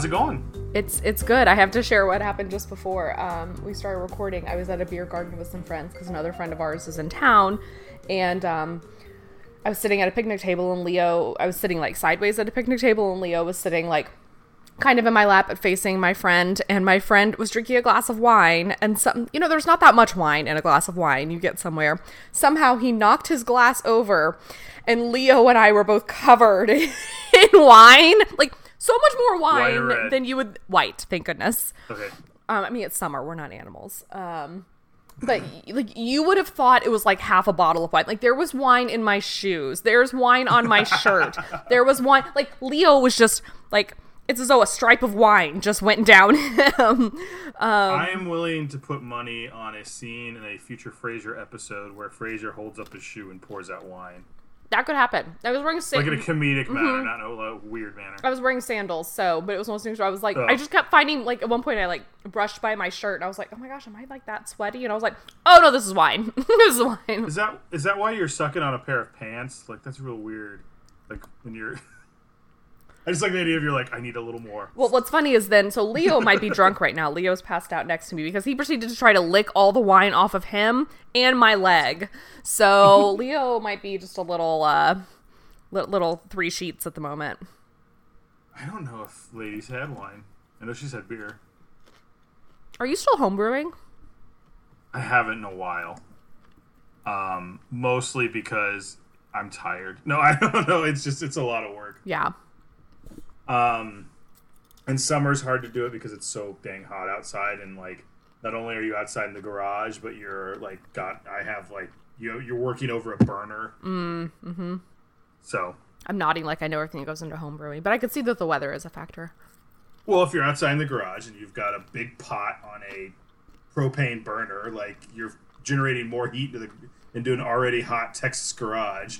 how's it going? It's it's good. I have to share what happened just before um, we started recording. I was at a beer garden with some friends because another friend of ours is in town, and um, I was sitting at a picnic table, and Leo. I was sitting like sideways at a picnic table, and Leo was sitting like kind of in my lap, facing my friend. And my friend was drinking a glass of wine, and some you know, there's not that much wine in a glass of wine. You get somewhere. Somehow he knocked his glass over, and Leo and I were both covered in wine, like so much more wine than you would white. Thank goodness. Okay. Um, I mean, it's summer. We're not animals. Um, but like you would have thought it was like half a bottle of wine. Like there was wine in my shoes. There's wine on my shirt. There was wine. Like Leo was just like it's as though a stripe of wine just went down him. Um, I am willing to put money on a scene in a future Frasier episode where Frasier holds up his shoe and pours out wine. That could happen. I was wearing a Like in a comedic Mm-hmm. manner, not in a weird manner. I was wearing sandals, so but it was one of those things where I was like, Oh. I just kept finding like at one point I like brushed by my shirt and I was like, oh my gosh, am I like that sweaty? And I was like, oh no, this is wine. this is wine. Is that is that why you're sucking on a pair of pants? Like that's real weird. Like when you're I just like the idea of you're like, I need a little more. Well, what's funny is then, so Leo might be drunk right now. Leo's passed out next to me because he proceeded to try to lick all the wine off of him and my leg. So Leo might be just a little, uh, li- little three sheets at the moment. I don't know if ladies had wine. I know she's had beer. Are you still homebrewing? I haven't in a while. Um, mostly because I'm tired. No, I don't know. It's just it's a lot of work. Yeah. Um, and summer's hard to do it because it's so dang hot outside, and like not only are you outside in the garage, but you're like got I have like you you're working over a burner. Mm, mm-hmm. So, I'm nodding like I know everything that goes into homebrewing, but I could see that the weather is a factor. well, if you're outside in the garage and you've got a big pot on a propane burner, like you're generating more heat into the into an already hot Texas garage.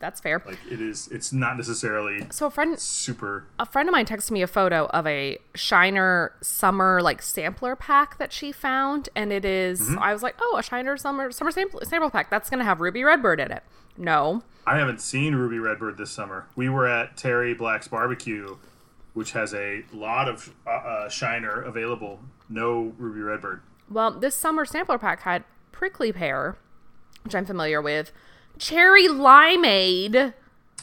That's fair. Like it is, it's not necessarily So a friend, super. a friend of mine texted me a photo of a Shiner summer like sampler pack that she found, and it is- I was like, oh, a Shiner summer summer sample sample pack that's gonna have Ruby Redbird in it. No, I haven't seen Ruby Redbird this summer. We were at Terry Black's barbecue, which has a lot of uh, uh, Shiner available. No Ruby Redbird. Well, this summer sampler pack had prickly pear, which I'm familiar with, cherry limeade,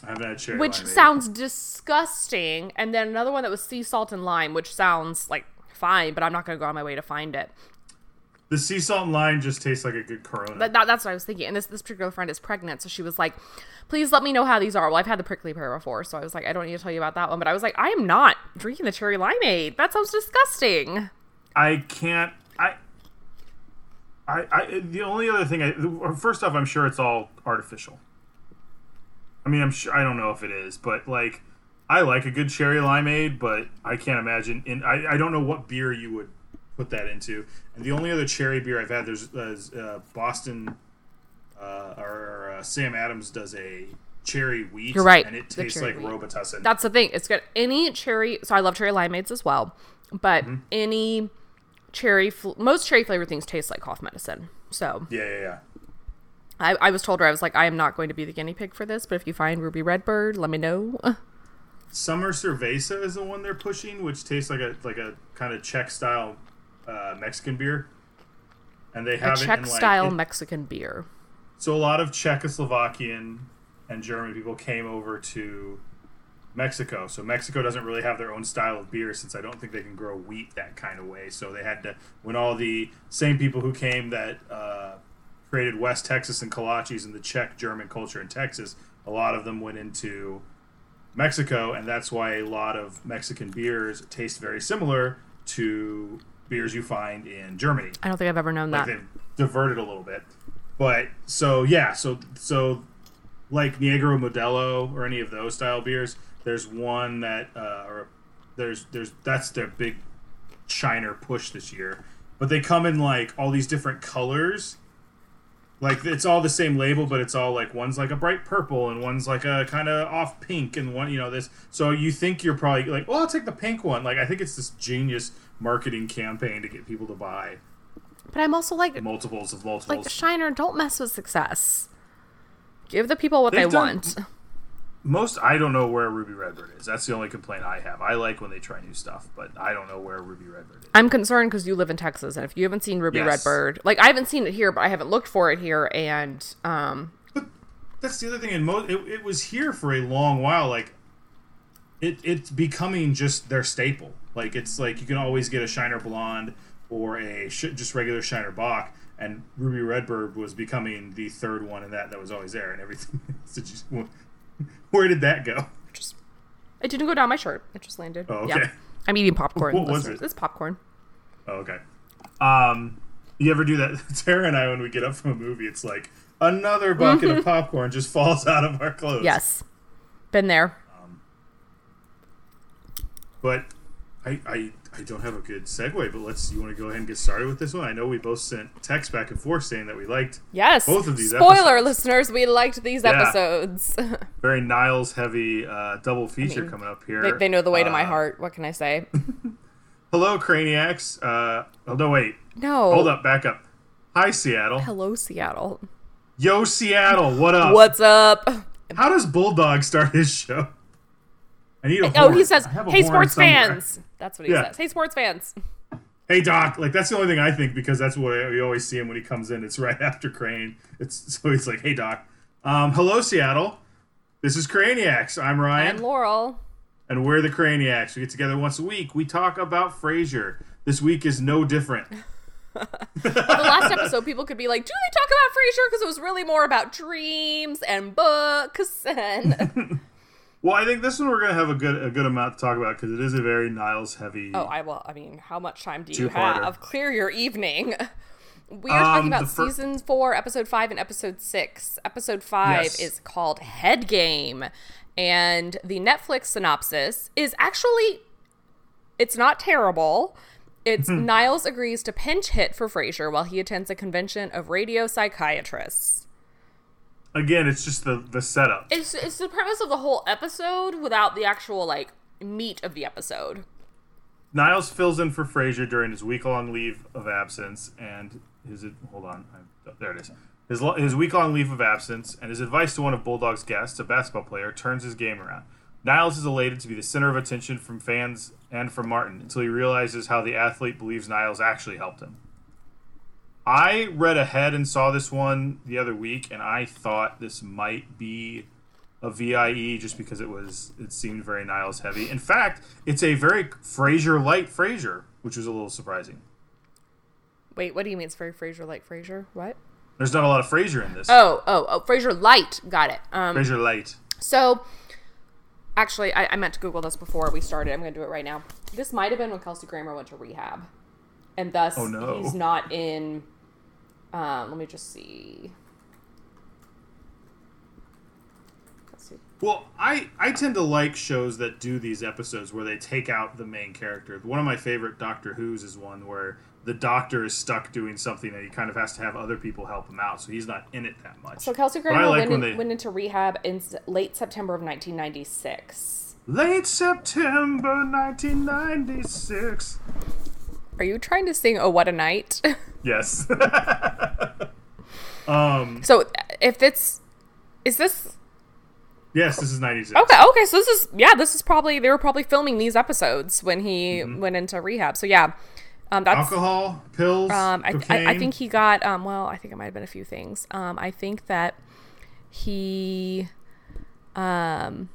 I haven't had cherry. which limeade. sounds disgusting, and then another one that was sea salt and lime, which sounds like fine, but I'm not going to go on my way to find it. the sea salt and lime just tastes like a good Corona. But that, that's what I was thinking. And this this particular friend is pregnant, so she was like, "Please let me know how these are." Well, I've had the prickly pear before, so I was like, "I don't need to tell you about that one." But I was like, "I am not drinking the cherry limeade. That sounds disgusting." I can't. I. I, the only other thing I first off I'm sure it's all artificial. I mean I'm sure I don't know if it is, but like I like a good cherry limeade, but I can't imagine in I, I don't know what beer you would put that into. And the only other cherry beer I've had there's uh, uh, Boston uh, or uh, Sam Adams does a cherry wheat. You're right, and it tastes like wheat. Robitussin. That's the thing. It's got any cherry. So I love cherry limeades as well, but Mm-hmm. any cherry, fl- most cherry flavored things taste like cough medicine. So yeah, yeah, yeah. I, I was told her I was like, I am not going to be the guinea pig for this, but if you find Ruby Redbird, let me know. Summer Cerveza is the one they're pushing, which tastes like a like a kind of Czech style uh, Mexican beer, and they A have it Czech in like style it- Mexican beer. so a lot of Czechoslovakian and German people came over to Mexico. So Mexico doesn't really have their own style of beer since I don't think they can grow wheat that kind of way. So they had to when all the same people who came that uh, created West Texas and kolaches and the Czech German culture in Texas, a lot of them went into Mexico, and that's why a lot of Mexican beers taste very similar to beers you find in Germany I don't think I've ever known like that. they've diverted a little bit. But so yeah, so so like Negra Modelo or any of those style beers, there's one that uh, or there's there's that's their big shiner push this year. But they come in like all these different colors. Like it's all the same label, but it's all like one's like a bright purple and one's like a kind of off pink and one you know this. So you think you're probably like, well, I'll take the pink one. Like I think it's this genius marketing campaign to get people to buy But I'm also like, multiples of multiples. like Shiner, don't mess with success. Give the people what They've they done- want. Most I don't know where Ruby Redbird is. That's the only complaint I have. I like when they try new stuff, but I don't know where Ruby Redbird is. I'm concerned because you live in Texas, and if you haven't seen Ruby Yes. Redbird, like I haven't seen it here, but I haven't looked for it here, and um, But That's the other thing. And mo- it, it was here for a long while. Like it, it's becoming just their staple. Like it's like you can always get a Shiner Blonde or a sh- just regular Shiner Bock, and Ruby Redbird was becoming the third one in that that was always there, and everything. where did that go? just it didn't go down my shirt; it just landed. Oh, Yeah. okay. I'm eating popcorn. What was it? It's popcorn. Oh, okay. Um, you ever do that? Tara and I, when we get up from a movie, it's like another bucket of popcorn just falls out of our clothes. Yes, been there. Um, But I, I, I don't have a good segue. But let's. You want to go ahead and get started with this one? I know we both sent texts back and forth saying that we liked Yes. Both of these Spoiler, episodes. listeners, we liked these Yeah. episodes. very Niles heavy uh, double feature mean, coming up here. they, they know the way to my Uh, heart. What can I say? Hello, Craniacs. Uh, oh no, wait. No. Hold up, back up. Hi, Seattle. Hello, Seattle. Yo, Seattle. What up? What's up? How does Bulldog start his show? I need a Oh, horn. he says, I "Hey, sports somewhere." fans." That's what he Yeah. says. Hey, sports fans. Hey Doc, like that's the only thing I think because that's what we always see him when he comes in. It's right after Crane. It's so he's like, "Hey Doc, um, hello Seattle, this is Craniacs. I'm Ryan, And Laurel. and we're the Craniacs. We get together once a week. We talk about Frasier. This week is no different. the last episode, people could be like, "Do they talk about Frasier?" Because it was really more about dreams and books and. Well, I think this one we're gonna have a good a good amount to talk about because it is a very Niles heavy. oh, I will. I mean, how much time do you Two-parter. have? Clear your evening. We are talking Um, about fir- season four, episode five, and episode six. Episode five Yes. is called Head Game, and the Netflix synopsis is actually it's not terrible. It's. Niles agrees to pinch hit for Frasier while he attends a convention of radio psychiatrists. Again, it's just the the setup. It's it's the premise of the whole episode without the actual like meat of the episode. Niles fills in for Frasier during his week long leave of absence, and his hold on, I, oh, there it is. His his week long leave of absence, and his advice to one of Bulldog's guests, a basketball player, turns his game around. Niles is elated to be the center of attention from fans and from Martin until he realizes how the athlete believes Niles actually helped him. I read ahead and saw this one the other week, and I thought this might be a VIE just because it was it seemed very Niles heavy. In fact, it's a very Frasier light Frasier, which was a little surprising. Wait, what do you mean it's very Frasier like Frasier? What? There's not a lot of Frasier in this. Oh, oh, oh, Frasier light. Got it. Um, Frasier light. so actually, I, I meant to Google this before we started. I'm going to do it right now. This might have been when Kelsey Grammer went to rehab, and thus Oh, no. he's not in. Um, let me just see. Let's see. Well, I I tend to like shows that do these episodes where they take out the main character. One of my favorite Doctor Who's is one where the Doctor is stuck doing something and he kind of has to have other people help him out, so he's not in it that much. So Kelsey Grammer like went, in, they- went into rehab in late September of 1996. Late September 1996. Are you trying to sing "Oh What a Night"? Yes. um. so if it's is this Yes, this is 96. okay? Okay, so this is yeah, this is probably they were probably filming these episodes when he Mm-hmm. went into rehab. So yeah, um, that's Alcohol, pills, um, I. I, I think he got um, well, I think it might have been a few things. Um, I think that he um.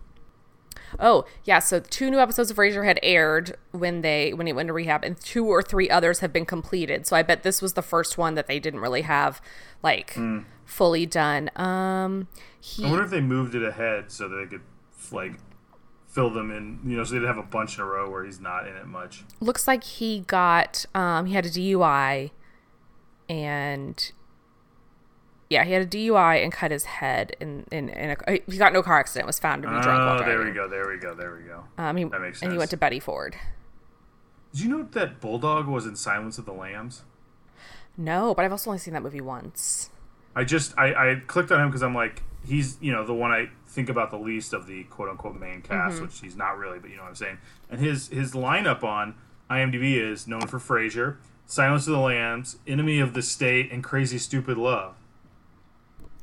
Oh yeah, so two new episodes of Frasier had aired when they when he went to rehab, and two or three others have been completed. So I bet this was the first one that they didn't really have like fully done. Um, he. I wonder if they moved it ahead so that they could like fill them in, you know, so they'd have a bunch in a row where he's not in it much. looks like he got um he had a DUI and yeah, he had a DUI and cut his head in in, in a he got in no car accident, was found to be drunk while Oh, driving. there we go, there we go, there we go. Um, he, That makes and he went to Betty Ford. Did you know that Bulldog was in Silence of the Lambs? No, but I've also only seen that movie once. I just I, I clicked on him because I'm like he's you know the one I think about the least of the quote unquote main cast, Mm-hmm. which he's not really, but you know what I'm saying. And his his lineup on IMDb is known for Frasier, Silence of the Lambs, Enemy of the State, and Crazy Stupid Love.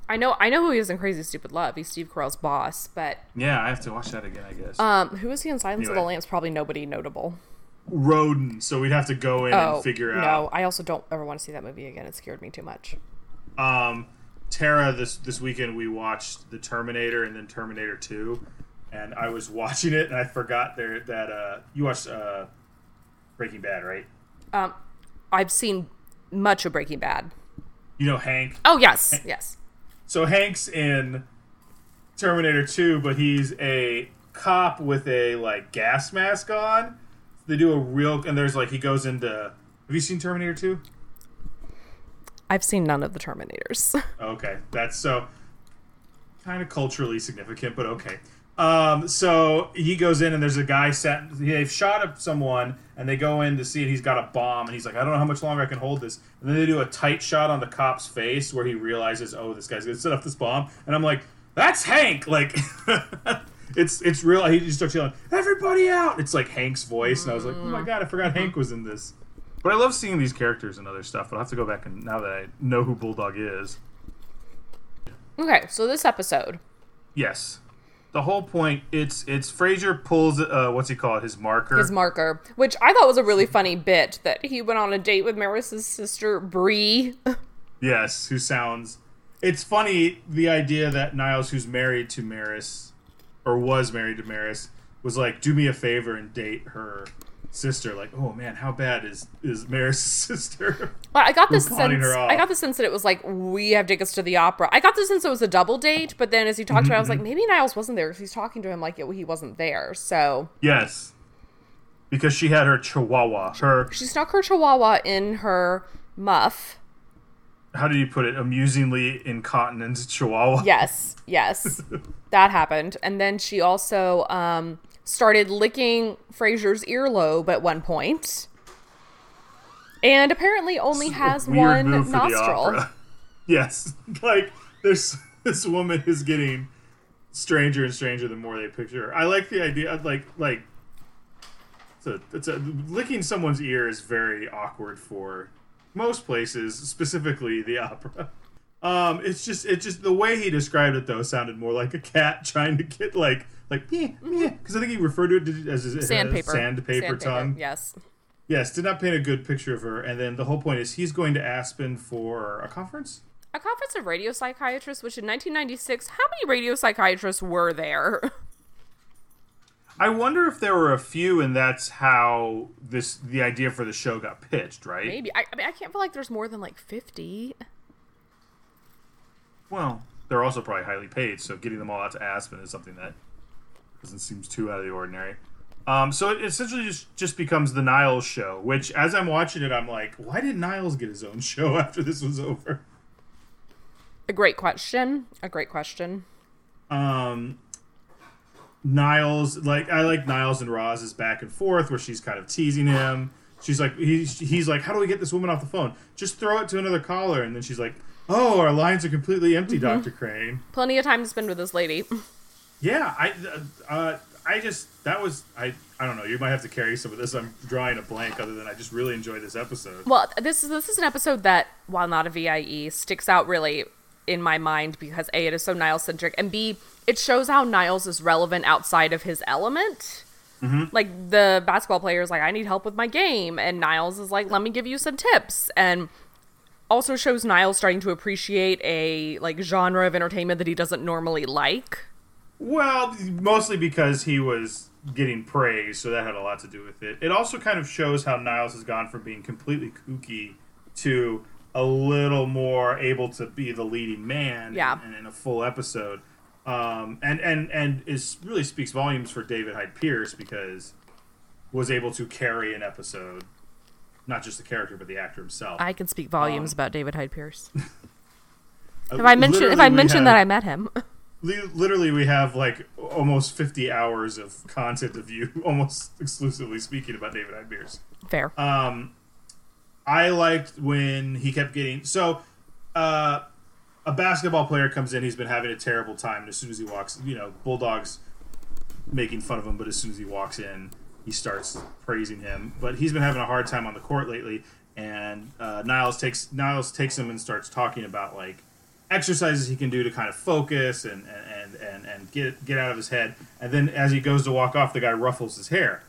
I know I know who he is in Crazy Stupid Love. He's Steve Carell's boss, but Yeah, I have to watch that again. I guess. um, who is he in Silence of the Lambs? Probably nobody notable. Roden. So we'd have to go in Oh and figure no, out. No, I also don't ever want to see that movie again. It scared me too much. Um, Tara, this this weekend we watched the Terminator and then Terminator Two, and I was watching it and I forgot there that uh you watched uh Breaking Bad, right? Um, I've seen much of Breaking Bad. You know Hank. Oh yes, yes. So Hank's in Terminator 2, but he's a cop with a like gas mask on. They do a real and there's like he goes into Have you seen Terminator 2? I've seen none of the Terminators. Okay, that's so kind of culturally significant, but okay. Um, so he goes in and there's a guy set. They've shot up someone and they go in to see it. He's got a bomb and he's like, I don't know how much longer I can hold this. And then they do a tight shot on the cop's face where he realizes, oh, this guy's gonna set off this bomb. And I'm like, that's Hank. Like, it's it's real. He just starts yelling, everybody out. It's like Hank's voice, and I was like, oh my god, I forgot Hank was in this. But I love seeing these characters and other stuff. But I'll have to go back and now that I know who Bulldog is. okay, so this episode, Yes. The whole point it's it's Frasier pulls uh what's he call it his marker. his marker, which I thought was a really funny bit that he went on a date with Maris's sister Bree. yes, who sounds It's funny the idea that Niles who's married to Maris or was married to Maris was like do me a favor and date her sister like oh man how bad is is Maris' sister Well, I got this sense. I got the sense that it was like we have tickets to the opera. I got the sense it was a double date, but then as he talked about, it, I was Mm-hmm. like, maybe Niles wasn't there because he's talking to him like it, he wasn't there. So yes because she had her chihuahua her she snuck her chihuahua in her muff. how do you put it amusingly incontinent chihuahua Yes, yes, that happened. And then she also um, started licking Frasier's earlobe at one point, and apparently only has one move for the nostril. Yes, like there's this woman is getting stranger and stranger the more they picture her. I like the idea of like like it's a, it's a licking someone's ear is very awkward for most places, specifically the opera. Um, it's just it just the way he described it though sounded more like a cat trying to get like like because I think he referred to it as his Sandpaper. sandpaper tongue. Yes. Yes, did not paint a good picture of her. And then the whole point is he's going to Aspen for a conference. A conference of radio psychiatrists, which in 1996, how many radio psychiatrists were there? I wonder if there were a few, and that's how this the idea for the show got pitched, right? Maybe. I, I mean, I can't feel like there's more than like 50. Well, they're also probably highly paid, so getting them all out to Aspen is something that doesn't seem too out of the ordinary. Um, so it essentially just just becomes the Niles show, which as I'm watching it, I'm like, why did Niles get his own show after this was over? A great question. A great question. um Niles like I like Niles and Roz's back and forth where she's kind of teasing him. She's like he's he's like, How do we get this woman off the phone? Just throw it to another caller and then she's like, Oh, our lines are completely empty, mm-hmm. Dr. Crane. Plenty of time to spend with this lady. Yeah, I uh, uh I just that was I I don't know, you might have to carry some of this. I'm drawing a blank other than I just really enjoyed this episode. Well, this is this is an episode that, while not a VIE, sticks out really in my mind because a it is so Niles centric, and b it shows how Niles is relevant outside of his element. Mm-hmm. Like the basketball player is like, I need help with my game, and Niles is like, let me give you some tips, and also shows Niles starting to appreciate a like genre of entertainment that he doesn't normally like. Well, mostly because he was getting praise, so that had a lot to do with it. It also kind of shows how Niles has gone from being completely kooky to a little more able to be the leading man Yeah. in, in a full episode. Um, and and and is really speaks volumes for David Hyde Pierce because was able to carry an episode, not just the character but the actor himself. I can speak volumes about David Hyde Pierce. If I mention if I we mention have- that I met him, literally we have like almost 50 hours of content of you almost exclusively speaking about david Hyde Pierce. fair. um i liked when he kept getting so uh a basketball player comes in he's been having a terrible time and as soon as he walks you know bulldogs making fun of him but as soon as he walks in he starts praising him but he's been having a hard time on the court lately and uh, niles takes niles takes him and starts talking about like exercises he can do to kind of focus and and and and get get out of his head. And then as he goes to walk off, the guy ruffles his hair.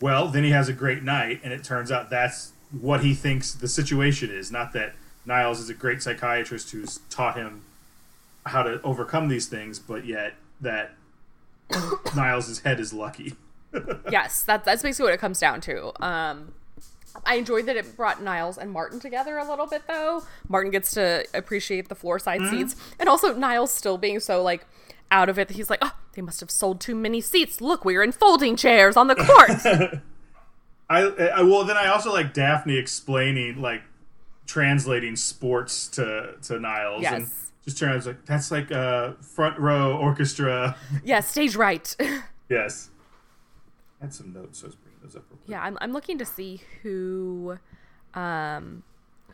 Well, then he has a great night, and it turns out that's what he thinks the situation is. Not that Niles is a great psychiatrist who's taught him how to overcome these things, but yet that Niles' head is lucky. yes, that, that's basically what it comes down to. Um, I enjoyed that it brought Niles and Martin together a little bit, though. Martin gets to appreciate the floor side Mm-hmm. seats, and also Niles still being so like out of it that he's like, "Oh, they must have sold too many seats. Look, we're in folding chairs on the court." I, I well then I also like Daphne explaining like translating sports to to Niles and just turns like that's like a front row orchestra. yeah, stage right. yes. I had some notes. So I was bringing those up. Real quick. yeah, I'm I'm looking to see who, um,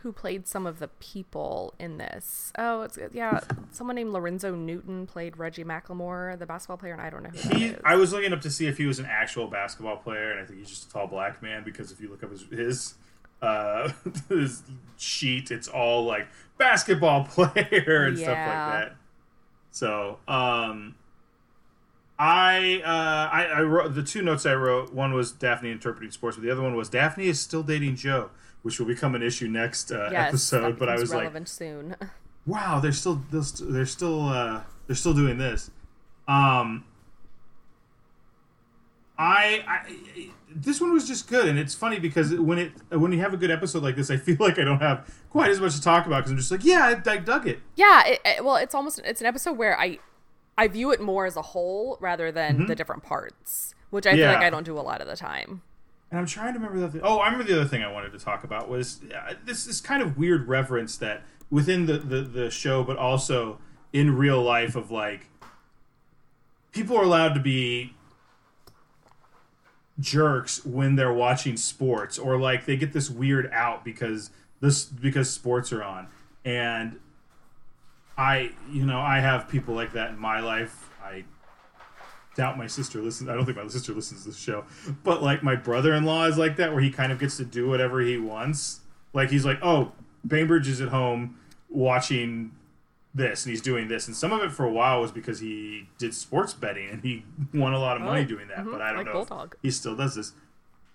who played some of the people in this. Oh, it's yeah, someone named Lorenzo Newton played Reggie McLemore, the basketball player, and I don't know who He, is. I was looking up to see if he was an actual basketball player, and I think he's just a tall black man because if you look up his his, uh, his sheet, it's all like basketball player and stuff like that. So, um, I, uh, I I wrote the two notes I wrote. One was Daphne interpreting sports, but the other one was Daphne is still dating Joe, which will become an issue next uh, yes, episode. But I was like, relevant soon. wow, they're still they're still they're still, uh, they're still doing this. Um, I, I this one was just good, and it's funny because when it when you have a good episode like this, I feel like I don't have quite as much to talk about because I'm just like, yeah, I, I dug it. Yeah, it, it- well, it's almost it's an episode where I I view it more as a whole rather than the different parts, which I feel Mm-hmm. Like I don't do a lot of the time. And I'm trying to remember the. Th- oh, I remember the other thing I wanted to talk about was uh, this this kind of weird reverence that within the, the the show, but also in real life of like people are allowed to be jerks when they're watching sports, or like they get this weird out because this because sports are on, and I you know I have people like that in my life. I doubt my sister listens. I don't think my sister listens to the show, but like my brother-in-law is like that, where he kind of gets to do whatever he wants. Like he's like, oh, Bainbridge is at home watching this, and he's doing this, and some of it for a while was because he did sports betting and he won a lot of money Oh, doing that. mhm, But I don't like know Bulldog. he still does this.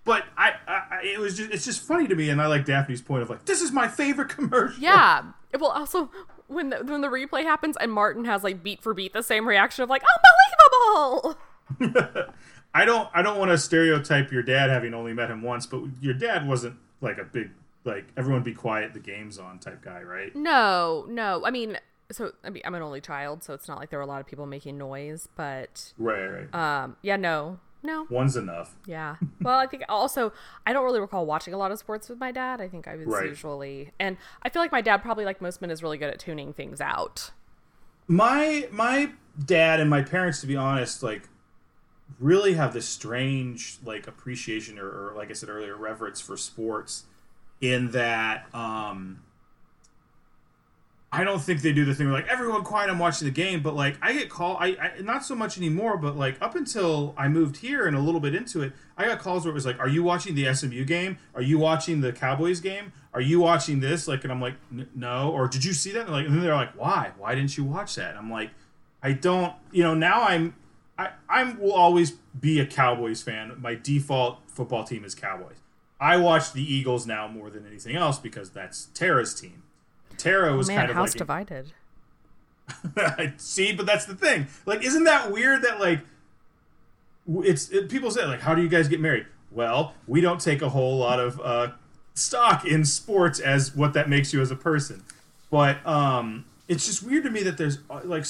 But I, I, I, it was just, it's just funny to me, and I like Daphne's point of like, this is my favorite commercial. Yeah. Well, also when the, when the replay happens and Martin has like beat for beat the same reaction of like unbelievable. I don't I don't want to stereotype your dad having only met him once, but your dad wasn't like a big like everyone be quiet the game's on type guy, right? No, no. I mean, so I mean, I'm an only child, so it's not like there were a lot of people making noise, but Right, right. um, yeah, no, no, One's enough. yeah. Well, I think also I don't really recall watching a lot of sports with my dad. I think I was Right. usually, and I feel like my dad probably like most men is really good at tuning things out. My my dad and my parents, to be honest, like really have this strange like appreciation or, or like I said earlier, reverence for sports in that um I don't think they do the thing like everyone quiet, I'm watching the game, but like I get call I, I not so much anymore, but like up until I moved here and a little bit into it, I got calls where it was like, Are you watching the SMU game? Are you watching the Cowboys game? Are you watching this? Like and I'm like, "N- No, or did you see that? And like and then they're like, Why? Why didn't you watch that? I'm like, I don't you know, now I'm I, I will always be a Cowboys fan. My default football team is Cowboys. I watch the Eagles now more than anything else because that's Tara's team. Tara was Man, kind of house like divided. See, but that's the thing. Like, isn't that weird that like it's it, people say like, how do you guys get married? Well, we don't take a whole lot of uh, stock in sports as what that makes you as a person, but um, it's just weird to me that there's uh, like,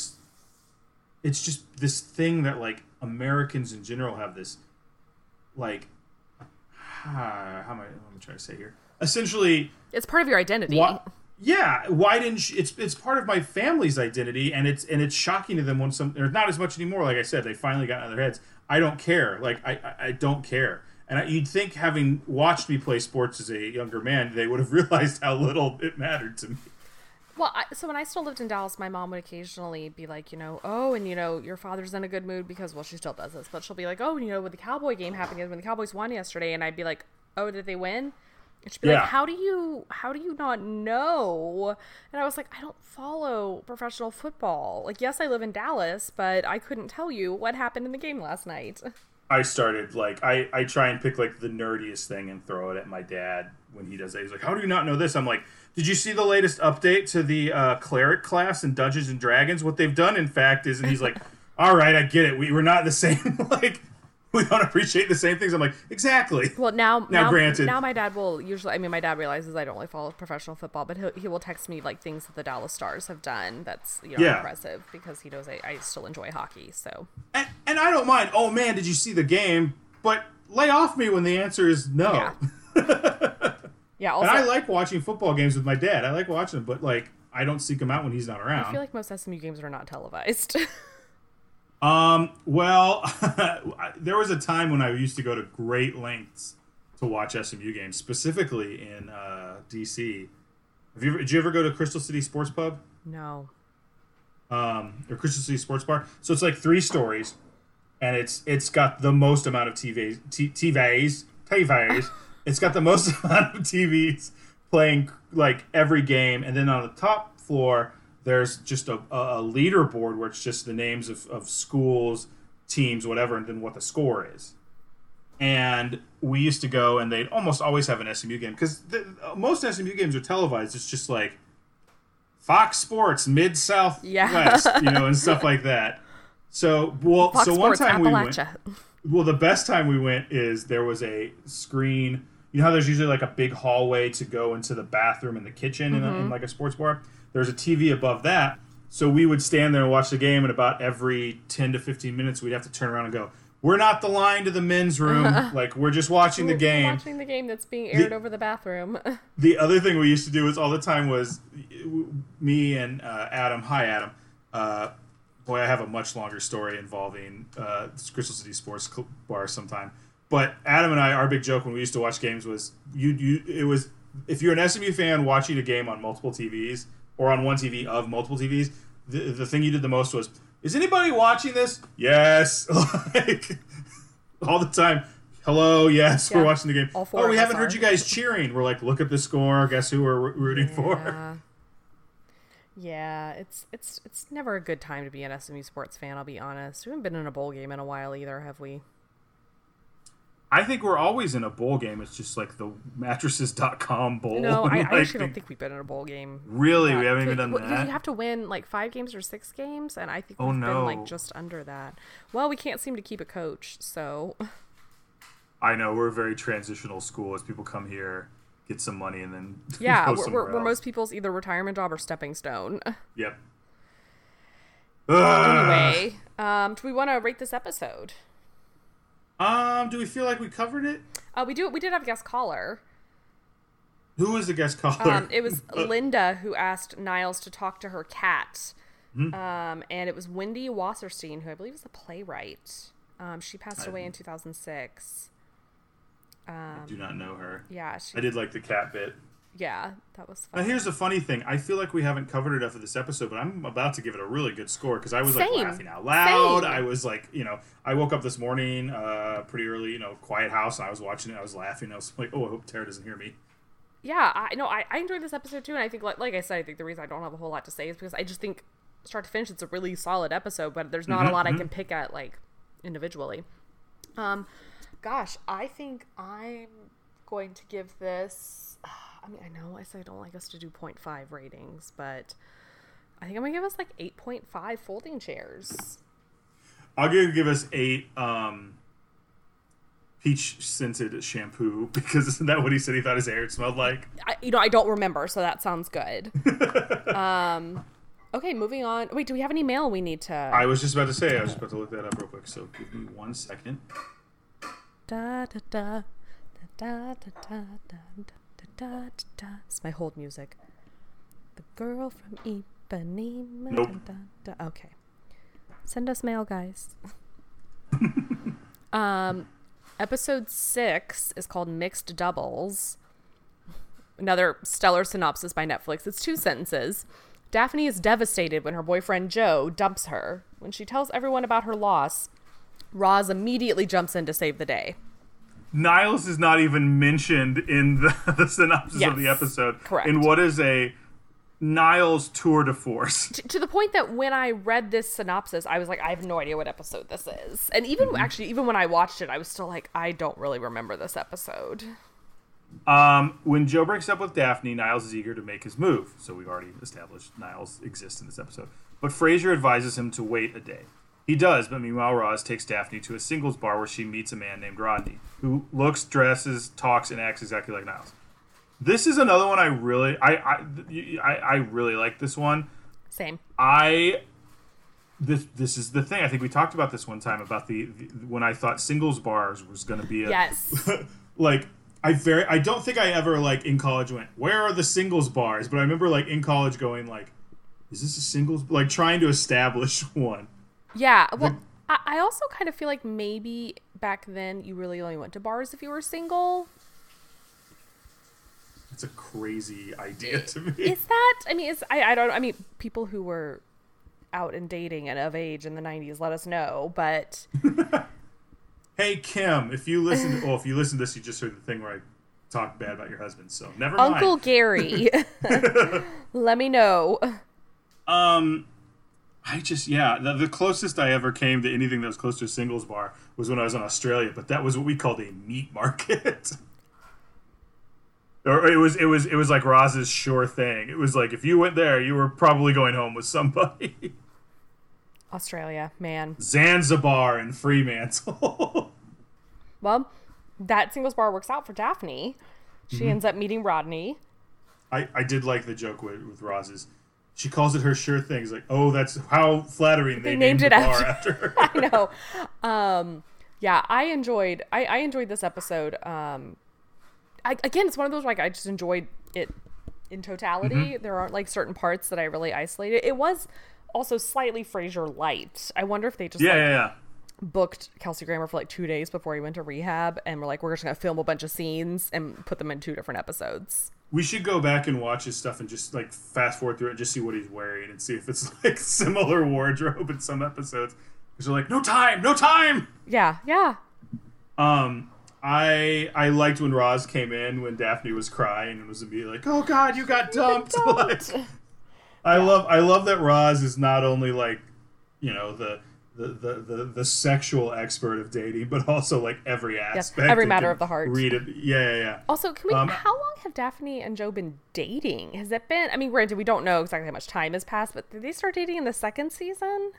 it's just this thing that like Americans in general have this like, how am I? What am I trying to say here? Essentially, It's part of your identity. Yeah, why didn't sh it's it's part of my family's identity, and it's and it's shocking to them when some or not as much anymore. Like I said, they finally got out of their heads. I don't care. Like I I, I don't care. And I, you'd think, having watched me play sports as a younger man, they would have realized how little it mattered to me. Well, I, so when I still lived in Dallas, my mom would occasionally be like, you know, oh, and you know, your father's in a good mood because, well, she still does this, but she'll be like, oh, and you know, with the Cowboy game happening, when the Cowboys won yesterday, and I'd be like, oh, did they win? And she'd be Yeah. like, "How do you how do you not know?" And I was like, "I don't follow professional football. Like, yes, I live in Dallas, but I couldn't tell you what happened in the game last night." I started like I I try and pick like the nerdiest thing and throw it at my dad when he does that. He's like, "How do you not know this?" I'm like, "Did you see the latest update to the uh, cleric class in Dungeons and Dragons? What they've done, in fact, is..." And he's like, "All right, I get it. We we're not the same. like, we don't appreciate the same things." I'm like, "Exactly." Well, now, now, granted- now my dad will usually. I mean, my dad realizes I don't really follow professional football, but he he will text me like things that the Dallas Stars have done. That's you know Yeah. impressive because he knows I, I still enjoy hockey. So And, and I don't mind. Oh man, did you see the game? But lay off me when the answer is no. Yeah. yeah. Also, And I like watching football games with my dad. I like watching them, but like I don't seek him out when he's not around. I feel like most SMU games are not televised. Um, well, there was a time when I used to go to great lengths to watch SMU games, specifically in uh, DC. Have you ever, did you ever go to Crystal City Sports Pub no. um, or Crystal City Sports Bar? So it's like three stories, and it's it's got the most amount of TVs, t- TVs, TVs. it's got the most amount of TVs playing like every game, and then on the top floor there's just a, a, leaderboard where it's just the names of, of schools, teams, whatever, and then what the score is. And we used to go, and they'd almost always have an SMU game because most SMU games are televised. It's just like Fox Sports, Mid South Yeah. West, you know, and stuff like that. So, well, Fox so one Sports time we went. Well, the best time we went is there was a screen. You know how there's usually like a big hallway to go into the bathroom and the kitchen in, a, in like a sports bar. There's a TV above that, so we would stand there and watch the game. And about every ten to fifteen minutes, we'd have to turn around and go. We're not the line to the men's room. like we're just watching the We're game. Watching the game that's being aired over the bathroom. The other thing we used to do is all the time was me and uh, Adam. Hi, Adam. Uh, boy, I have a much longer story involving uh, Crystal City Sports Bar sometime. But Adam and I, our big joke when we used to watch games was you. You it was if you're an SMU fan watching a game on multiple TVs or on one TV of multiple TVs, the, the thing you did the most was, is anybody watching this? Yes, like all the time. Hello, yes, we're watching the game. Oh, we haven't heard are. you guys cheering. We're like, look at the score. Guess who we're ro- rooting for? Yeah. Yeah, it's it's it's never a good time to be an SMU sports fan. I'll be honest. We haven't been in a bowl game in a while either, have we? I think we're always in a bowl game. It's just like the mattresses.com bowl. No, I, I actually don't think we've been in a bowl game. Really, we haven't even done well, that. You have to win like five games or six games, and I think Oh, we've been like just under that. Well, we can't seem to keep a coach, so I know we're a very transitional school as people come here, get some money, and then yeah, we're, we're, we're most people's either retirement job or stepping stone. Yep. Ugh. anyway, um, do we want to rate this episode? Um, do we feel like we covered it? Uh, we do. We did have a guest caller. Who was the guest caller? Um, it was Linda who asked Niles to talk to her cat. Hmm. Um, and it was Wendy Wasserstein, who I believe is a playwright. Um, she passed away in 2006. I do not know her. Yeah, she, I did like the cat bit. Yeah, that was fun. Now here's the funny thing. I feel like we haven't covered enough of this episode, but I'm about to give it a really good score because I was like laughing out loud. Same. I was like, you know, I woke up this morning uh, pretty early, you know, quiet house, and I was watching it. I was laughing. I was like, oh, I hope Tara doesn't hear me. Yeah, I know. I, I enjoyed this episode too, and I think like like I said, I think the reason I don't have a whole lot to say is because I just think start to finish it's a really solid episode, but there's not a lot I can pick at like individually. Um, gosh, I think I'm going to give this. I mean, I know I said I don't like us to do 0.5 ratings, but I think I'm gonna give us like 8.5 folding chairs. I'll give give us eight um, peach scented shampoo because isn't that what he said he thought his hair smelled like? I, you know, I don't remember, so that sounds good. um, okay, moving on. Wait, do we have any mail we need to? I was just about to say. I was just about to look that up real quick. So give me one second. Da da da da da da da da. da da da. It's my hold music. The girl from Ipanema. Nope. Da, da, da. Okay. Send us mail, guys. um, episode six is called Mixed Doubles. Another stellar synopsis by Netflix. It's two sentences. Daphne is devastated when her boyfriend Joe dumps her. When she tells everyone about her loss, Roz immediately jumps in to save the day. Niles is not even mentioned in the, the synopsis of the episode. correct. In what is a Niles tour de force. to, to the point that when I read this synopsis, I was like, I have no idea what episode this is. And even actually, even when I watched it, I was still like, I don't really remember this episode. Um, when Joe breaks up with Daphne, Niles is eager to make his move. So we've already established Niles exists in this episode. But Frasier advises him to wait a day. He does, but meanwhile, Roz takes Daphne to a singles bar where she meets a man named Rodney, who looks, dresses, talks, and acts exactly like Niles. This is another one I really, I, I, I, I really like this one. Same. I this this is the thing. I think we talked about this one time about the, the when I thought singles bars was going to be a Yes. like I very I don't think I ever like in college went where are the singles bars, but I remember like in college going like is this a singles like trying to establish one. Yeah. Well, I, I also kind of feel like maybe back then you really only went to bars if you were single. It's a crazy idea to me. Is that? I mean, is I, I don't. I mean, people who were out and dating and of age in the '90s, let us know. But hey Kim, if you listen, to, oh, if you listen to this, you just heard the thing where I talk bad about your husband. So never mind. Uncle Gary, let me know. Um, I just yeah, the, the closest I ever came to anything that was close to a singles bar was when I was in Australia, but that was what we called a meat market. or it was it was it was like Roz's sure thing. It was like if you went there, you were probably going home with somebody. Australia, man. Zanzibar and Fremantle. Well, that singles bar works out for Daphne. She Mm-hmm. ends up meeting Rodney. I I did like the joke with with Roz's. She calls it her sure thing. It's like, oh, that's how flattering they, named named, it the after- after her. I know. Um, yeah, I enjoyed. I, I enjoyed this episode. Um, I, again, it's one of those like I just enjoyed it in totality. Mm-hmm. There aren't like certain parts that I really isolated. It was also slightly Frasier light. I wonder if they just yeah, like, yeah, yeah. booked Kelsey Grammer for like two days before he went to rehab, and we're like, we're just gonna film a bunch of scenes and put them in two different episodes. We should go back and watch his stuff and just like fast forward through it and just see what he's wearing and see if it's like similar wardrobe in some episodes. Because they're like, no time, no time. Yeah, yeah. Um, I I liked when Roz came in when Daphne was crying and was immediately like, oh God, you got dumped. like, I love I love that Roz is not only like, you know the. The, the, the, the sexual expert of dating, but also like every aspect, every matter of the heart. Read it, yeah, yeah, yeah. Also, can we? Um, how long have Daphne and Joe been dating? Has it been? I mean, granted, we don't know exactly how much time has passed, but did they start dating in the second season?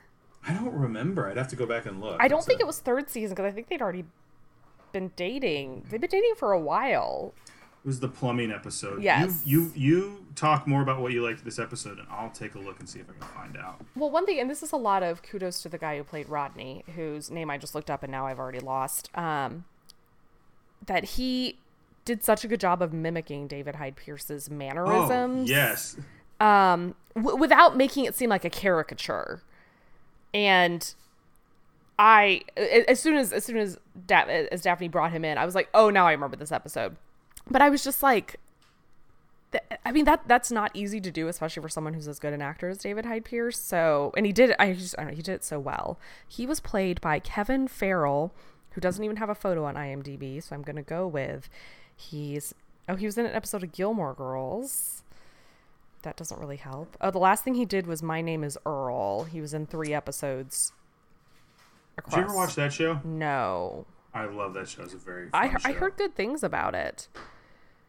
I don't remember. I'd have to go back and look. I don't It's think a- it was third season because I think they'd already been dating. They've been dating for a while. It was the plumbing episode. Yes. You, you you talk more about what you liked this episode, and I'll take a look and see if I can find out. Well, one thing, and this is a lot of kudos to the guy who played Rodney, whose name I just looked up and now I've already lost. Um, that he did such a good job of mimicking David Hyde Pierce's mannerisms. Oh, yes. um, w- without making it seem like a caricature. And I as soon as as soon as da- as Daphne brought him in, I was like, oh, now I remember this episode. But I was just like, I mean that that's not easy to do, especially for someone who's as good an actor as David Hyde Pierce. So, and he did, I just, I don't know, he did it so well. He was played by Kevin Farrell, who doesn't even have a photo on IMDb. So I'm gonna go with he's. Oh, he was in an episode of Gilmore Girls that doesn't really help. Oh, the last thing he did was My Name is Earl. He was in three episodes. Did you ever watch that show? No, I love that show. It's a very. I fun I show. heard good things about it.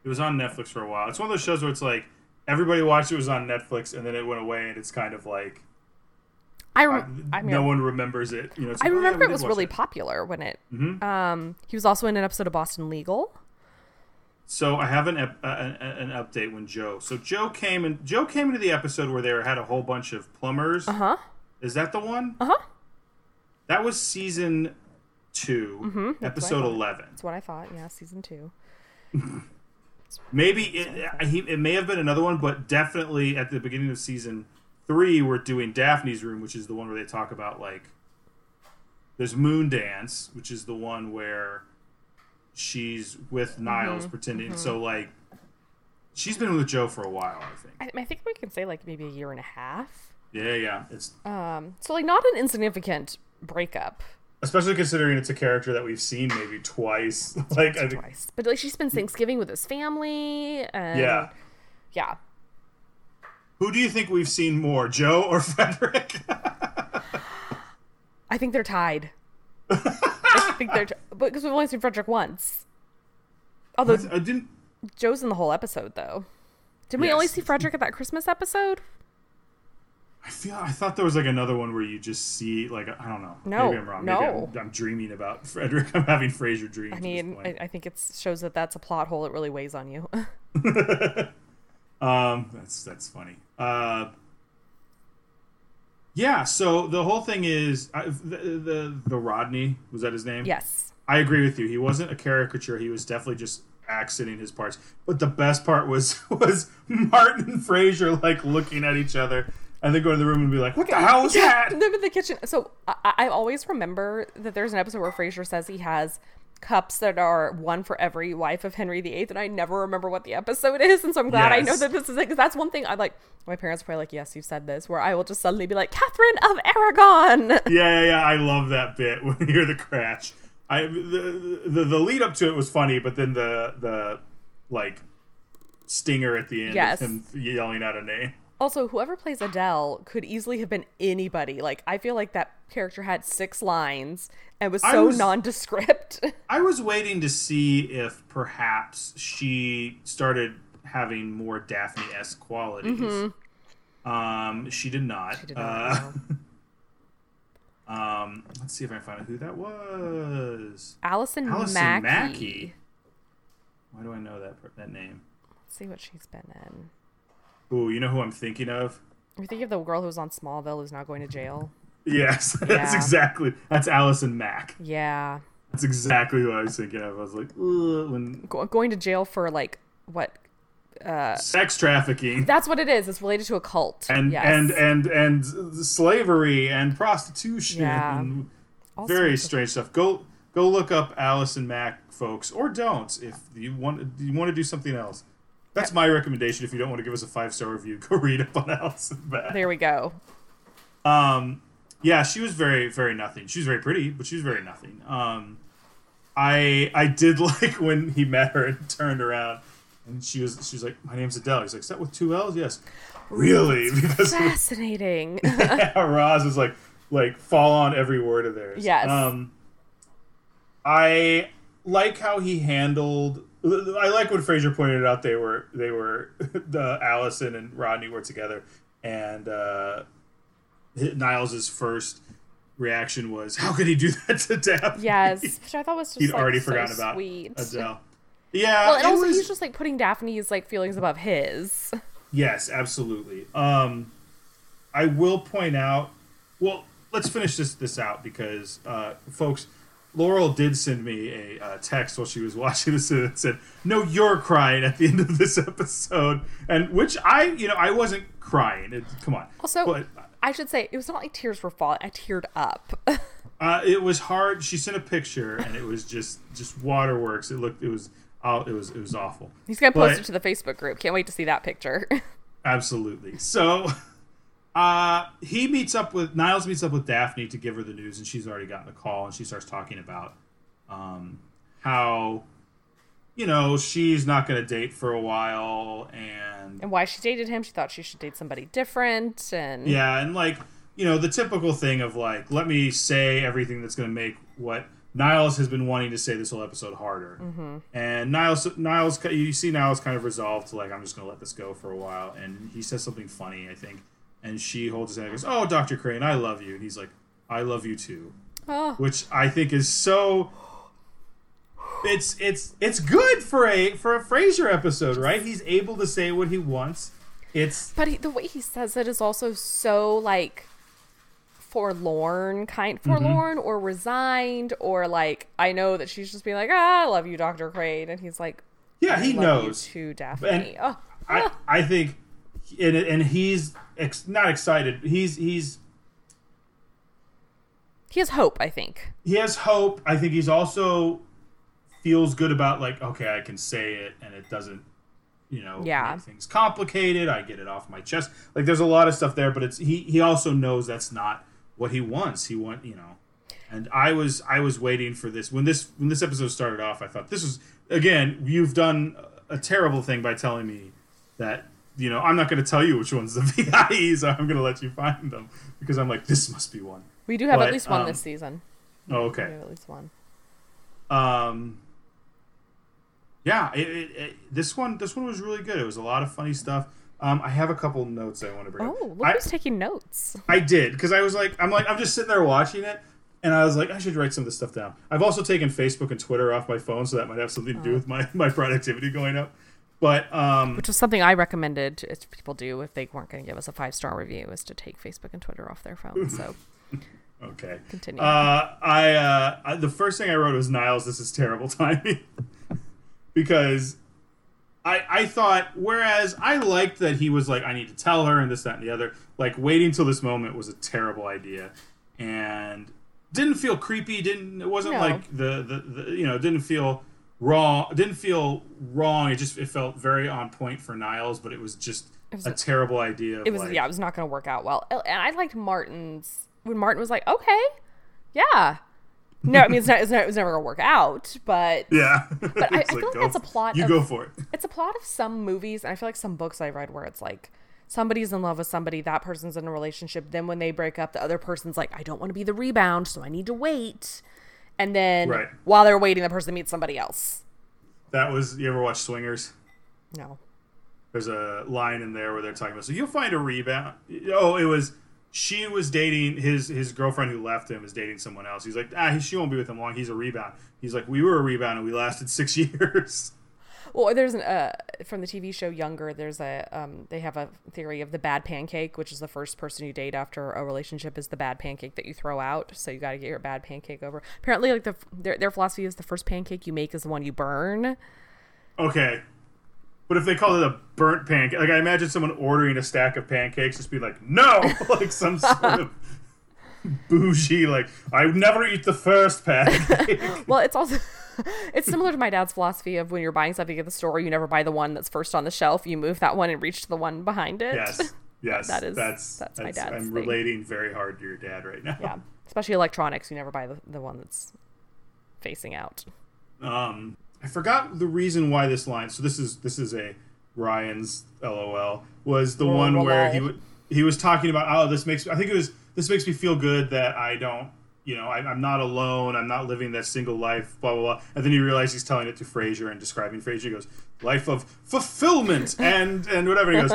It was on Netflix for a while. It's one of those shows where it's like everybody watched it was on Netflix, and then it went away, and it's kind of like I rem- I, mean, no one remembers it. You know, it's I like, oh, yeah, remember it was really that. popular when it. Mhm. Um, he was also in an episode of Boston Legal. So I have an ep- uh, an, an update when Joe. So Joe came and Joe came into the episode where they had a whole bunch of plumbers. Uh huh. Is that the one? Uh huh. That was season 2 Mm-hmm, episode eleven. That's what I thought. Yeah, season two. Maybe it, he, it may have been another one, but definitely at the beginning of season three, we're doing Daphne's room, which is the one where they talk about like. There's Moon Dance, which is the one where she's with Mm-hmm, Niles pretending. So like, she's been with Joe for a while, I think. I, I think we can say like maybe a year and a half. Yeah, yeah. It's Um, so like not an insignificant breakup. Especially considering it's a character that we've seen maybe twice. like I think, twice. But like she spends Thanksgiving with his family and yeah. yeah. Who do you think we've seen more, Joe or Frederick? I think they're tied. I think they're t- because we've only seen Frederick once. Although I didn't. Joe's in the whole episode though. Did we only see Frederick at that Christmas episode? I feel. I thought there was like another one where you just see like I don't know. No, maybe I'm wrong. no. Maybe I'm, I'm dreaming about Frederick. I'm having Frasier dreams. I mean, I. I think it shows that that's a plot hole. It really weighs on you. Um, that's that's funny. Uh, yeah. So the whole thing is I, the, the the Rodney was that his name? yes. I agree with you. He wasn't a caricature. He was definitely just accenting his parts. But the best part was was Martin and Frasier like looking at each other and then go to the room and be like, "What the hell was that?" Them in the kitchen. So I, I always remember that there's an episode where Frasier says he has cups that are one for every wife of Henry VIII, and I never remember what the episode is. And so I'm glad I know that this is it because that's one thing I like. My parents are probably like, "Yes, you've said this," where I will just suddenly be like, "Catherine of Aragon." yeah, yeah, yeah. I love that bit when you hear the crash. I the, the the lead up to it was funny, but then the the like stinger at the end Yes. of him yelling out a name. Also, whoever plays Adele could easily have been anybody. Like, I feel like that character had six lines and was so was- nondescript. I was waiting to see if perhaps she started having more Daphne esque qualities. Um, she did not. Mm-hmm. She did not, Uh, um, let's see if I can find out who that was. Allison, Allison Mackey. Mackey. Why do I know that that name? Let's see what she's been in. Ooh, you know who I'm thinking of? You're thinking of the girl who was on Smallville who's now going to jail? Yes, that's exactly. That's Allison Mack. Yeah. That's exactly who I was thinking of. I was like, Ugh, when Go- going to jail for, like, what? Uh, sex trafficking That's what it is. It's related to a cult. and yes. and and and slavery and prostitution Yeah. and very strange stuff. Go go look up Allison Mack, folks, or don't if you want you want to do something else. That's my recommendation. If you don't want to give us a five star review, go read up on Allison Mack. There we go. Um, yeah, she was very, very nothing. She was very pretty, but she was very nothing. Um, I I did like when he met her and turned around, and she was she was like, "My name's Adele." He's like, "Is that with two L's?" Yes. Really? Because Fascinating. Roz is like like fall on every word of theirs. Yes. Um, I like how he handled. I like when Frasier pointed out they were they were the Allison and Rodney were together, and uh, Niles's first reaction was, "How could he do that to Daphne?" yes. Which I thought was just he'd like, already so forgotten about sweet. Adele. Yeah, Well, and also was- he's just like putting Daphne's like feelings above his. Yes, absolutely. Um, I will point out. Well, let's finish this this out because, uh, folks, Laurel did send me a uh, text while she was watching this and said, "No, you're crying at the end of this episode," and which I, you know, I wasn't crying. It, come on. Also, but I should say it was not like tears were falling. I teared up. uh, it was hard. She sent a picture and it was just just waterworks. It looked. It was. Oh, it was. It was awful. He's gonna post But- it to the Facebook group. Can't wait to see that picture. Absolutely. So, uh, he meets up with Niles meets up with Daphne to give her the news, and she's already gotten the call, and she starts talking about um, how you know she's not going to date for a while, and and why she dated him? She thought she should date somebody different. And yeah, and like you know the typical thing of like let me say everything that's going to make what Niles has been wanting to say this whole episode harder, mm-hmm. and Niles Niles you see Niles kind of resolved to like I'm just going to let this go for a while, and he says something funny I think, and she holds his hand and goes, "Oh, Doctor Crane, I love you," and he's like, "I love you too," oh, which I think is so. It's it's it's good for a for a Frasier episode, right? He's able to say what he wants. It's but he, the way he says it is also so like forlorn, kind Mm-hmm. forlorn or resigned or like I know that she's just being like, ah, I love you, Doctor Crane, and he's like, yeah, he love knows. you too, Daphne. And- oh, I I think, and, and he's ex, not excited. He's he's he has hope. I think. he has hope. I think he's also feels good about like okay, I can say it and it doesn't, you know, Yeah. make things complicated. I get it off my chest. Like there's a lot of stuff there, but it's he he also knows that's not what he wants. He want you know, And I was I was waiting for this when this when this episode started off. I thought this is again you've done a terrible thing by telling me that you know I'm not going to tell you which ones the VIEs are. I'm going to let you find them because I'm like this must be one. We do have But, at least one um, this season. Oh, We okay. have at least one. Um, yeah, it, it, it, this one this one was really good. It was a lot of funny stuff. Um, I have a couple notes I want to bring. up. Oh, look I, who's taking notes. I did because I was like, I'm like, I'm just sitting there watching it, and I was like, I should write some of this stuff down. I've also taken Facebook and Twitter off my phone, so that might have something to do with my my productivity going up. But um, Which was something I recommended if people do if they weren't going to give us a five star review, is to take Facebook and Twitter off their phone. So okay, continue. Uh, I, uh, I the first thing I wrote was Niles. This is terrible timing because I I thought whereas I liked that he was like I need to tell her and this that and the other. Like waiting till this moment was a terrible idea and didn't feel creepy. Didn't it wasn't No. like the, the the you know didn't feel wrong. It Didn't feel wrong. It just it felt very on point for Niles, but it was just it was a terrible idea. It was like, yeah, it was not going to work out well. And I liked Martin's when Martin was like, "Okay, yeah." No, I mean it's not. It's not it was never going to work out, but yeah. But I, I feel like go that's oh, a plot. You of, go for it. It's a plot of some movies, and I feel like some books I read where it's like somebody's in love with somebody, that person's in a relationship. Then when they break up, the other person's like, I don't want to be the rebound, so I need to wait. And then Right. while they're waiting, the person meets somebody else. That was you ever watch Swingers? No. There's a line in there where they're talking about so you'll find a rebound. Oh, it was she was dating his his girlfriend who left him is dating someone else. He's like, ah, she won't be with him long. He's a rebound. He's like, we were a rebound and we lasted six years. Well, there's an uh from the TV show Younger. There's a um they have a theory of the bad pancake, which is the first person you date after a relationship is the bad pancake that you throw out. So you got to get your bad pancake over. Apparently, like the their their philosophy is the first pancake you make is the one you burn. Okay. But if they call it a burnt pancake, like I imagine someone ordering a stack of pancakes, just be like, no, like some sort of bougie, like I would never eat the first pancake. Well, it's also it's similar to my dad's philosophy of when you're buying something at the store, you never buy the one that's first on the shelf. You move that one and reach to the one behind it. yes, yes, That is- that's that's my dad's I'm thing. relating very hard to your dad right now. Yeah, especially electronics. You never buy the, the one that's facing out. Um, I forgot the reason why this line. So this is this is a Ryan's LOL was the Lol, one where he w- he was talking about oh this makes I think it was this makes me feel good that I don't you know I, I'm not alone I'm not living that single life blah blah blah and then you realize he's telling it to Frasier and describing Frasier he goes life of fulfillment and and whatever he goes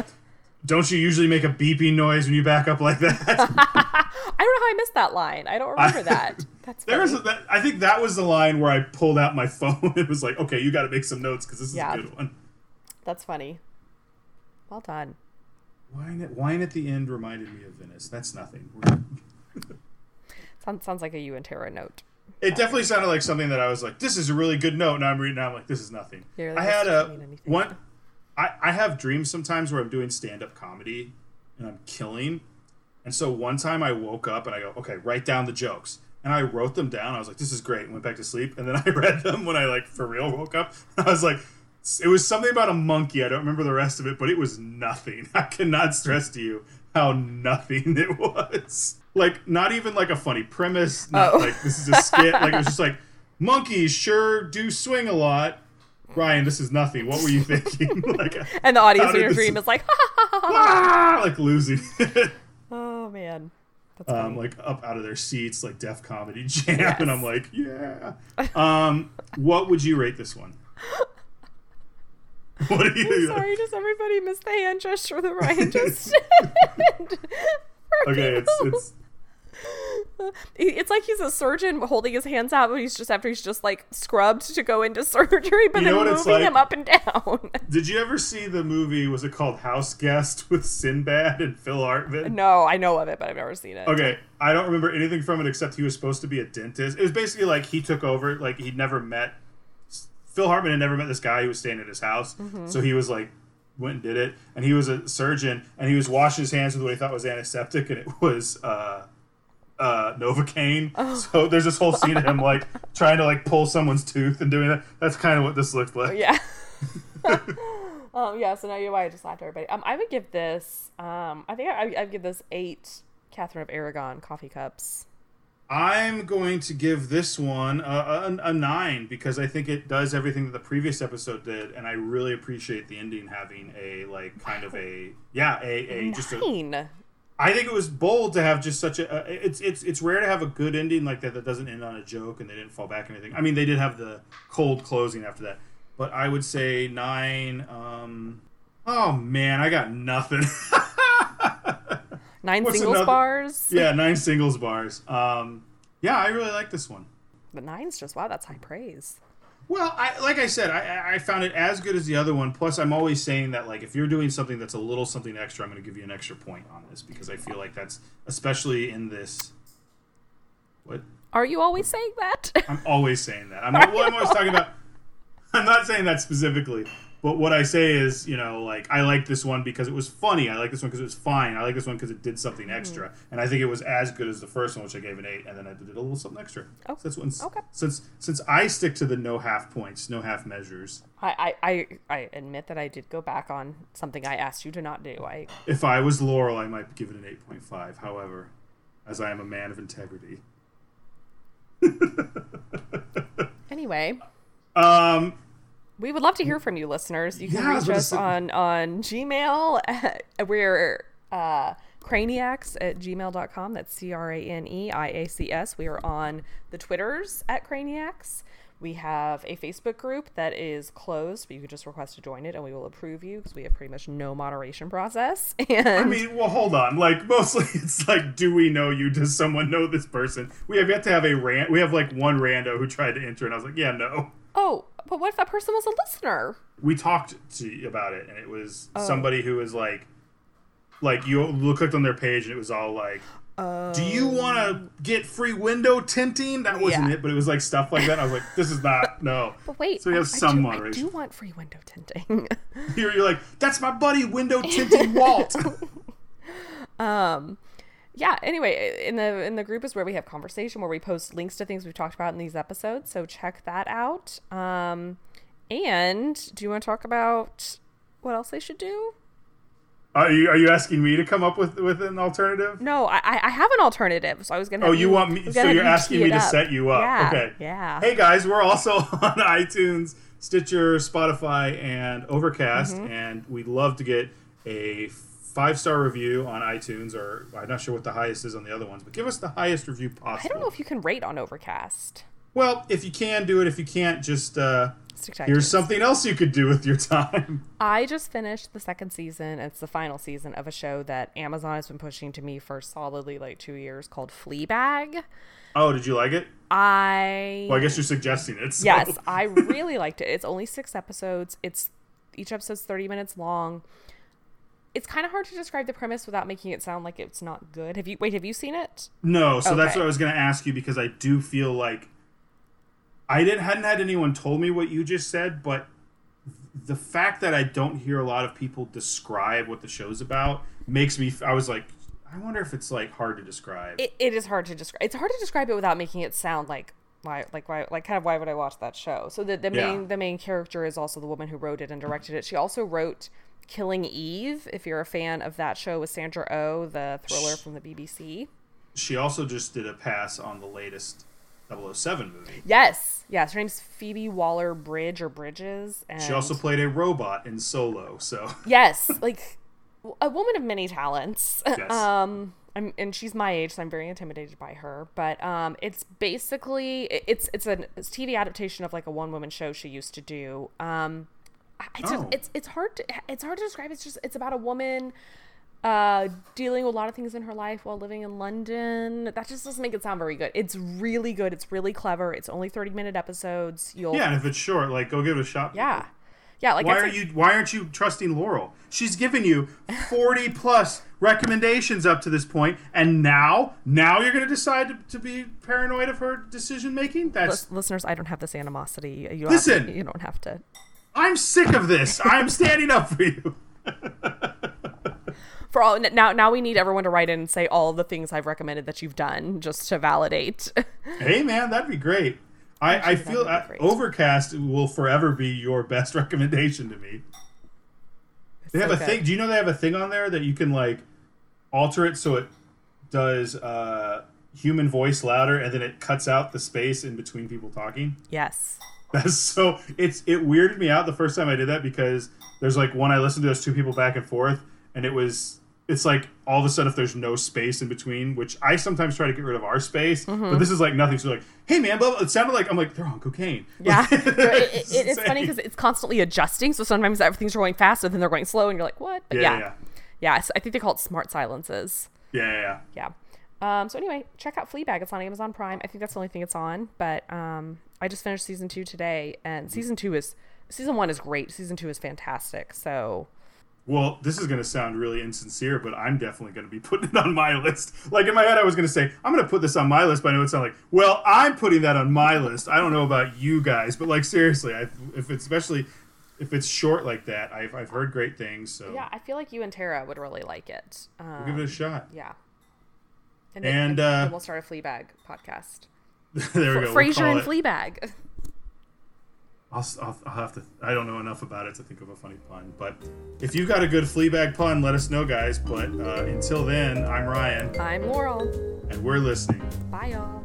don't you usually make a beeping noise when you back up like that I don't know how I missed that line. I don't remember that. That's There was that, I think that was the line where I pulled out my phone. It was like, okay, you got to make some notes because this is Yeah. a good one. That's funny. Well done. Wine at, wine at the end reminded me of Venice. That's nothing. Sounds, sounds like a you and Tara note. It definitely sounded like something that I was like, this is a really good note. And I'm reading, now I'm like, this is nothing. Yeah, I had a one. I, I have dreams sometimes where I'm doing stand up comedy and I'm killing. And so one time I woke up and I go, okay, write down the jokes. And I wrote them down. I was like, this is great. And went back to sleep. And then I read them when I like for real woke up. I was like, it was something about a monkey. I don't remember the rest of it, but it was nothing. I cannot stress to you how nothing it was. Like not even like a funny premise. Not Oh. like this is a skit. Like it was just like monkeys sure do swing a lot. Ryan, this is nothing. What were you thinking? like, And the audience in your dream is like, ah, like losing, oh man. That's funny. um, like up out of their seats, like Def Comedy Jam, Yes. and I'm like, yeah. Um, what would you rate this one? What are you? Sorry, does everybody miss the hand gesture that Ryan just did? Okay, it's it's It's like he's a surgeon holding his hands out, but he's just after he's just like scrubbed to go into surgery, but You then moving like? him up and down. Did you ever see the movie? Was it called House Guest with Sinbad and Phil Hartman? no, I know of it, but I've never seen it. Okay, I don't remember anything from it except he was supposed to be a dentist. It was basically like he took over, like he'd never met Phil Hartman had never met this guy who was staying at his house, Mm-hmm. so he was like went and did it, and he was a surgeon, and he was washing his hands with what he thought was antiseptic, and it was uh, uh, Novocaine. Oh. So there's this whole scene of him like trying to like pull someone's tooth and doing that. That's kind of what this looked like. Yeah. um, yeah, so now you know why I just laughed at everybody. Um, I would give this, um, I think I, I'd give this eight Catherine of Aragon coffee cups. I'm going to give this one a, a, a, nine because I think it does everything that the previous episode did, and I really appreciate the ending having a like kind of a yeah a, a just a. I think it was bold to have just such a. It's it's it's rare to have a good ending like that that doesn't end on a joke and they didn't fall back or anything. I mean, they did have the cold closing after that, but I would say nine. Um, oh man, I got nothing. Nine What's singles another? bars. Yeah, nine singles bars. Um, yeah, I really like this one. But nine's just wow, that's high praise. Well, I, like I said, I, I found it as good as the other one. Plus, I'm always saying that like if you're doing something that's a little something extra, I'm going to give you an extra point on this because I feel like that's especially in this. What? Are you always saying that? I'm always saying that. I'm, well, I'm always talking about. I'm not saying that specifically, but what I say is, you know, like I like this one because it was funny. I like this one because it was fine. I like this one because it did something extra, mm-hmm. and I think it was as good as the first one, which I gave an eight, and then I did a little something extra. Oh, so this one's okay. Since since I stick to the no half points, no half measures. I, I I admit that I did go back on something I asked you to not do. I if I was Laurel, I might give it an eight point five. However, as I am a man of integrity. anyway. Um we would love to hear from you, listeners. You can yeah, reach us on, on Gmail. we're uh, craniacs at gmail.com. That's C R A N E I A C S. We are on the Twitters at craniacs. We have a Facebook group that is closed, but you can just request to join it and we will approve you because we have pretty much no moderation process. And I mean, well, hold on. Like, mostly it's like, do we know you? Does someone know this person? We have yet to have a rant. We have like one rando who tried to enter, and I was like, yeah, no. Oh, but what if that person was a listener? We talked to about it, and it was oh. somebody who was like, like you clicked on their page, and it was all like, um, "Do you want to get free window tinting?" That wasn't yeah. it, but it was like stuff like that. I was like, "This is not no." But wait, so you have I, some I do, moderation. I do want free window tinting. you're, you're like, "That's my buddy, window tinting Walt." um yeah anyway in the in the group is where we have conversation where we post links to things we've talked about in these episodes so check that out. Um and do you want to talk about what else they should do? Are you are you asking me to come up with with an alternative? No i i have an alternative so i was gonna oh you, want me so you're asking me to set you up. Yeah, okay. yeah. Hey guys we're also on itunes stitcher spotify and overcast mm-hmm. and we'd love to get a five star review on iTunes, or I'm not sure what the highest is on the other ones, but give us the highest review possible. I don't know if you can rate on Overcast. Well, if you can do it, if you can't, just uh, here's something else you could do with your time. I just finished the second season. It's the final season of a show that Amazon has been pushing to me for solidly like two years called Fleabag. Oh, did you like it? I. Well, I guess you're suggesting it. So. Yes, I really liked it. It's only six episodes. It's each episode's 30 minutes long it's kind of hard to describe the premise without making it sound like it's not good. Have you wait? Have you seen it? No. So okay. that's what I was going to ask you because I do feel like I didn't hadn't had anyone told me what you just said, but the fact that I don't hear a lot of people describe what the show's about makes me. I was like, I wonder if it's like hard to describe. It, it is hard to describe. It's hard to describe it without making it sound like why like why like kind of why would I watch that show? So the the main yeah. the main character is also the woman who wrote it and directed it. She also wrote Killing Eve, if you're a fan of that show with Sandra O, oh, the thriller from the BBC. She also just did a pass on the latest 007 movie. Yes, yes. Her name's Phoebe Waller Bridge or Bridges. And she also played a robot in Solo. So yes, like a woman of many talents. Yes. Um, I'm, and she's my age, so I'm very intimidated by her. But um, it's basically it's it's a it's TV adaptation of like a one woman show she used to do. Um, it's oh. it's it's hard to it's hard to describe. It's just it's about a woman uh dealing with a lot of things in her life while living in London. That just doesn't make it sound very good. It's really good. It's really clever. It's only 30 minute episodes. You'll Yeah, if it's short, like go give it a shot. Yeah. Yeah, like why are you why aren't you trusting Laurel? She's given you 40 plus recommendations up to this point and now now you're going to decide to, to, be paranoid of her decision making? That's listeners, I don't have this animosity. You Listen, to, you don't have to I'm sick of this. I'm standing up for you. for all now now we need everyone to write in and say all the things I've recommended that you've done just to validate. hey man, that'd be great. I, I feel I, Overcast will forever be your best recommendation to me. They have so a good. thing. Do you know they have a thing on there that you can like alter it so it does uh human voice louder and then it cuts out the space in between people talking. Yes. That's so it's it weirded me out the first time I did that because there's like one I listened to those two people back and forth and it was it's like all of a sudden if there's no space in between, which I sometimes try to get rid of our space, Mm-hmm. but this is like nothing. So like, hey man, blah, blah. it sounded like I'm like they're on cocaine. Yeah. Like, it, it, it's it- it's funny because it's constantly adjusting. So sometimes everything's going fast and then they're going slow and you're like, what? But yeah, yeah. yeah, Yeah. so I think they call it smart silences. yeah, yeah, yeah. Yeah. Um, so anyway, check out Fleabag. It's on Amazon Prime. I think that's the only thing it's on. But um, I just finished season two today, and season two is season one is great. Season two is fantastic. So Well, this is going to sound really insincere, but I'm definitely going to be putting it on my list. Like in my head, I was going to say I'm going to put this on my list, but I know it's not like, well, I'm putting that on my list. I don't know about you guys, but like seriously, I, if it's especially if it's short like that, I've, I've heard great things. So yeah, I feel like you and Tara would really like it. Um, give it a shot. yeah. And, then, uh, then we'll start a Fleabag podcast. there we go. We'll and it- Fleabag. I'll, I'll, I'll have to. I don't know enough about it to think of a funny pun. But if you got a good Fleabag pun, let us know, guys. But uh, until then, I'm Ryan, I'm Laurel. and we're listening. Bye, y'all.